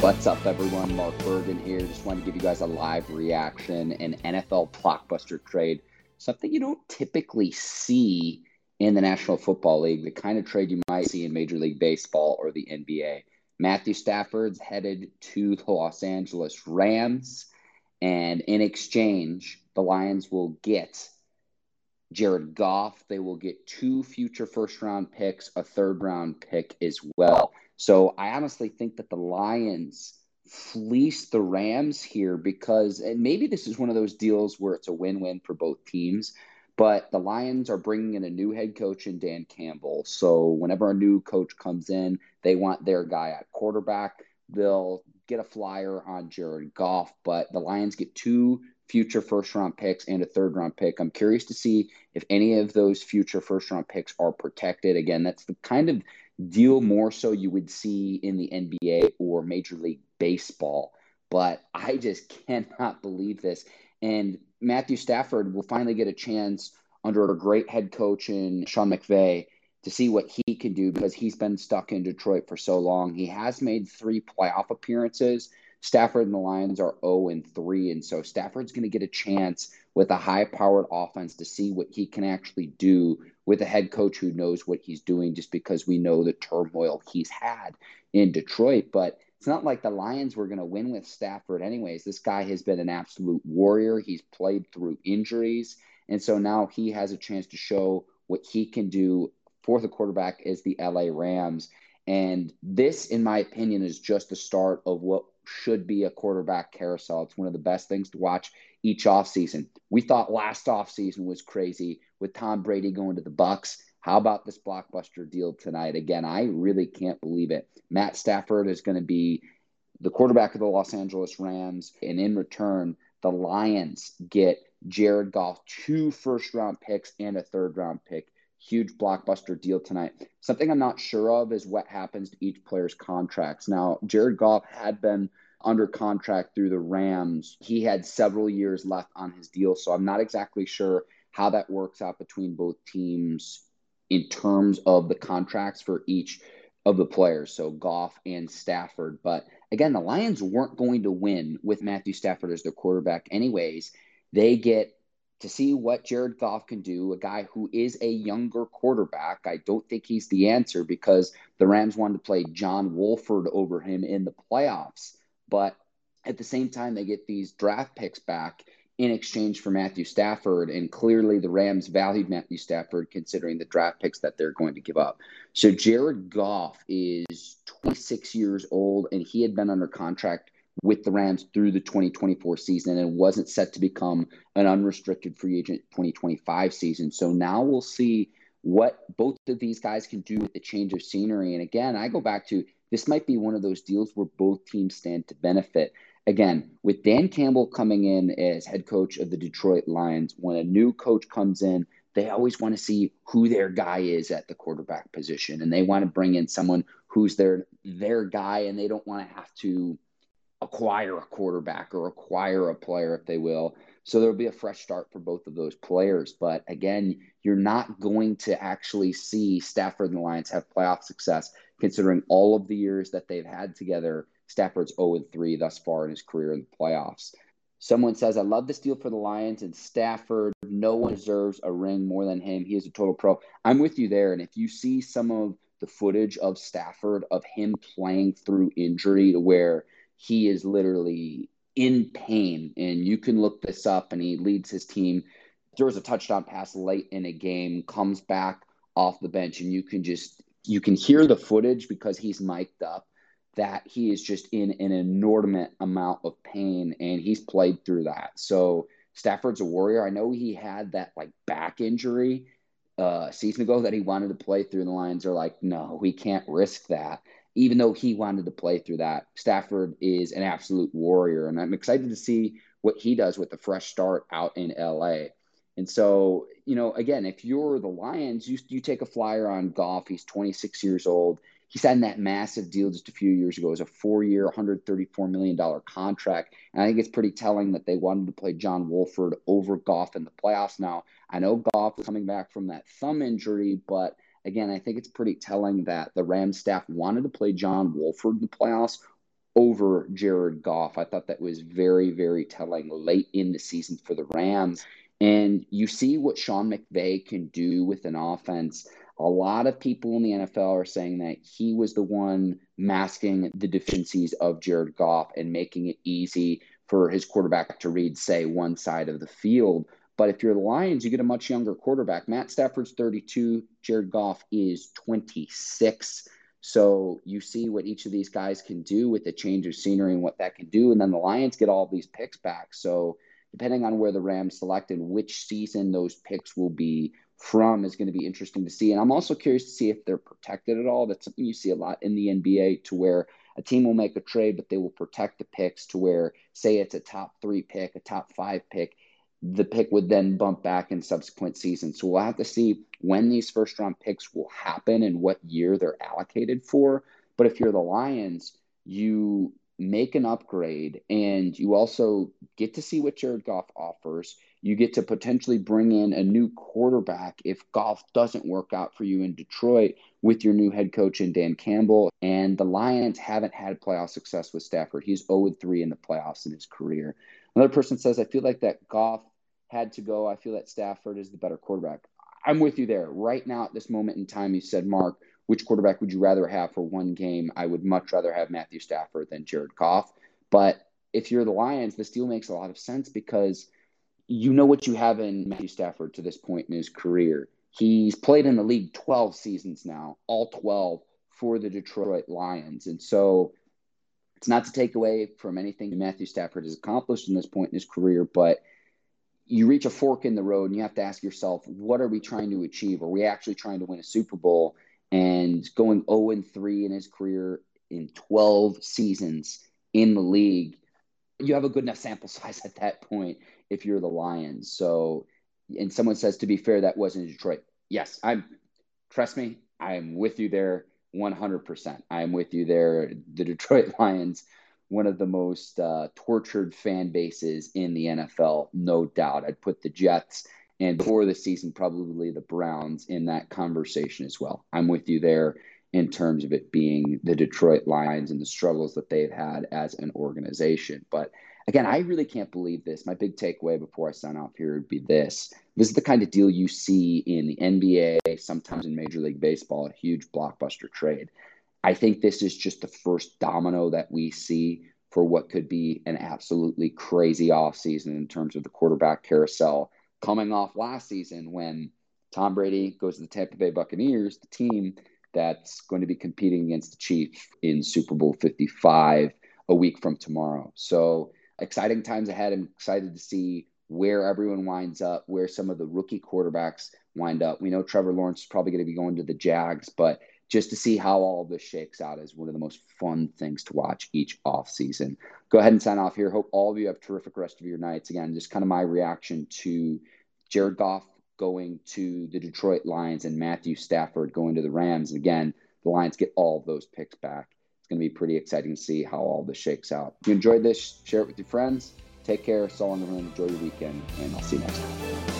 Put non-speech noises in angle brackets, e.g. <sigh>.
What's up, everyone? Mark Bergen here. Just wanted to give you guys a live reaction an NFL blockbuster trade. Something you don't typically see in the National Football League, the kind of trade you might see in Major League Baseball or the NBA. Matthew Stafford's headed to the Los Angeles Rams, and in exchange, the Lions will get Jared Goff. They will get two future first round picks, a third round pick as well. So I honestly think that the Lions fleece the Rams here because and maybe this is one of those deals where it's a win-win for both teams. But the Lions are bringing in a new head coach in Dan Campbell. So whenever a new coach comes in, they want their guy at quarterback. They'll get a flyer on Jared Goff, but the Lions get two future first round picks and a third round pick. I'm curious to see if any of those future first round picks are protected. Again, that's the kind of deal more so you would see in the NBA or Major League Baseball. But I just <laughs> cannot believe this. And Matthew Stafford will finally get a chance under a great head coach in Sean McVay to see what he can do because he's been stuck in Detroit for so long. He has made three playoff appearances. Stafford and the Lions are 0 and 3. And so Stafford's going to get a chance with a high powered offense to see what he can actually do with a head coach who knows what he's doing just because we know the turmoil he's had in Detroit. But it's not like the Lions were going to win with Stafford, anyways. This guy has been an absolute warrior. He's played through injuries. And so now he has a chance to show what he can do for the quarterback as the LA Rams. And this, in my opinion, is just the start of what should be a quarterback carousel. It's one of the best things to watch each offseason. We thought last offseason was crazy with Tom Brady going to the Bucs. How about this blockbuster deal tonight? Again, I really can't believe it. Matt Stafford is going to be the quarterback of the Los Angeles Rams, and in return, the Lions get Jared Goff, two first round picks and a third round pick. Huge blockbuster deal tonight. Something I'm not sure of is what happens to each player's contracts. Now, Jared Goff had been under contract through the Rams. He had several years left on his deal, so I'm not exactly sure how that works out between both teams in terms of the contracts for each of the players, so Goff and Stafford. But again, the Lions weren't going to win with Matthew Stafford as their quarterback, anyways. They get to see what Jared Goff can do, a guy who is a younger quarterback. I don't think he's the answer because the Rams wanted to play John Wolford over him in the playoffs. But at the same time, they get these draft picks back in exchange for Matthew Stafford. And clearly, the Rams valued Matthew Stafford considering the draft picks that they're going to give up. So, Jared Goff is 26 years old, and he had been under contract with the Rams through the 2024 season and it wasn't set to become an unrestricted free agent 2025 season. So, now we'll see what both of these guys can do with the change of scenery. And again, I go back to this might be one of those deals where both teams stand to benefit again, with Dan Campbell coming in as head coach of the Detroit Lions, when a new coach comes in, they always want to see who their guy is at the quarterback position, and they want to bring in someone who's their their guy, and they don't want to have to acquire a quarterback or acquire a player, if they will. So there'll be a fresh start for both of those players. But again, you're not going to actually see Stafford and the Lions have playoff success, considering all of the years that they've had together Stafford's 0 3 thus far in his career in the playoffs. Someone says, I love this deal for the Lions and Stafford. No one deserves a ring more than him. He is a total pro. I'm with you there. And if you see some of the footage of Stafford, of him playing through injury to where he is literally in pain, and you can look this up, and he leads his team, throws a touchdown pass late in a game, comes back off the bench, and you can just you can hear the footage because he's mic'd up that he is just in an inordinate amount of pain and he's played through that. So Stafford's a warrior. I know he had that like back injury uh season ago that he wanted to play through. The Lions are like, no, we can't risk that. Even though he wanted to play through that, Stafford is an absolute warrior. And I'm excited to see what he does with the fresh start out in LA. And so, you know, again, if you're the Lions, you, you take a flyer on Goff. He's 26 years old he signed that massive deal just a few years ago. It was a four-year, $134 million contract. And I think it's pretty telling that they wanted to play John Wolford over Goff in the playoffs. Now, I know Goff is coming back from that thumb injury, but again, I think it's pretty telling that the Rams staff wanted to play John Wolford in the playoffs over Jared Goff. I thought that was very, very telling late in the season for the Rams. And you see what Sean McVay can do with an offense. A lot of people in the NFL are saying that he was the one masking the deficiencies of Jared Goff and making it easy for his quarterback to read, say, one side of the field. But if you're the Lions, you get a much younger quarterback. Matt Stafford's 32, Jared Goff is 26. So you see what each of these guys can do with the change of scenery and what that can do. And then the Lions get all these picks back. So depending on where the Rams select and which season those picks will be from is going to be interesting to see. And I'm also curious to see if they're protected at all. That's something you see a lot in the NBA to where a team will make a trade, but they will protect the picks to where, say, it's a top three pick, a top five pick. The pick would then bump back in subsequent seasons. So we'll have to see when these first round picks will happen and what year they're allocated for. But if you're the Lions, you make an upgrade and you also get to see what Jared Goff offers. You get to potentially bring in a new quarterback if Goff doesn't work out for you in Detroit with your new head coach in Dan Campbell. And the Lions haven't had playoff success with Stafford. He's 0 3 in the playoffs in his career. Another person says, I feel like that Goff had to go. I feel that Stafford is the better quarterback. I'm with you there. Right now, at this moment in time, you said, Mark, which quarterback would you rather have for one game? I would much rather have Matthew Stafford than Jared Goff. But if you're the Lions, this deal makes a lot of sense because you know what you have in Matthew Stafford to this point in his career. He's played in the league 12 seasons now, all 12 for the Detroit Lions. And so it's not to take away from anything Matthew Stafford has accomplished in this point in his career, but you reach a fork in the road and you have to ask yourself, what are we trying to achieve? Are we actually trying to win a Super Bowl? and going 0 and 3 in his career in 12 seasons in the league, you have a good enough sample <laughs> size at that point if you're the Lions. So, and someone says, to be fair, that was in Detroit. Yes, I'm, trust me, I'm with you there 100%. I'm with you there. The Detroit <laughs> Lions, one of the most uh, tortured fan bases in the NFL, no doubt. I'd put the Jets and before the season, probably the Browns in that conversation as well. I'm with you there in terms of it being the Detroit Lions and the struggles that they've had as an organization. But again, I really can't believe this. My big takeaway before I sign off here would be this. This is the kind of deal you see in the NBA, sometimes in Major League Baseball, a huge blockbuster trade. I think this is just the first domino that we see for what could be an absolutely crazy offseason in terms of the quarterback carousel coming off last season when Tom Brady goes to the Tampa Bay Buccaneers, the team that's going to be competing against the Chiefs in Super Bowl 55 a week from tomorrow. So exciting times ahead. I'm excited to see where everyone winds up, where some of the rookie quarterbacks wind up. We know Trevor Lawrence is probably going to be going to the Jags, but just to see how all this shakes out is one of the most fun things to watch each off season. Go ahead and sign off here. Hope all of you have a terrific rest of your nights. Again, just kind of my reaction to Jared Goff going to the Detroit Lions and Matthew Stafford going to the Rams. And again, the Lions get all those picks back. It's going to be pretty exciting to see how all this shakes out. If you enjoyed this, share it with your friends. Take care. So long, everyone. Enjoy your weekend, and I'll see you next time.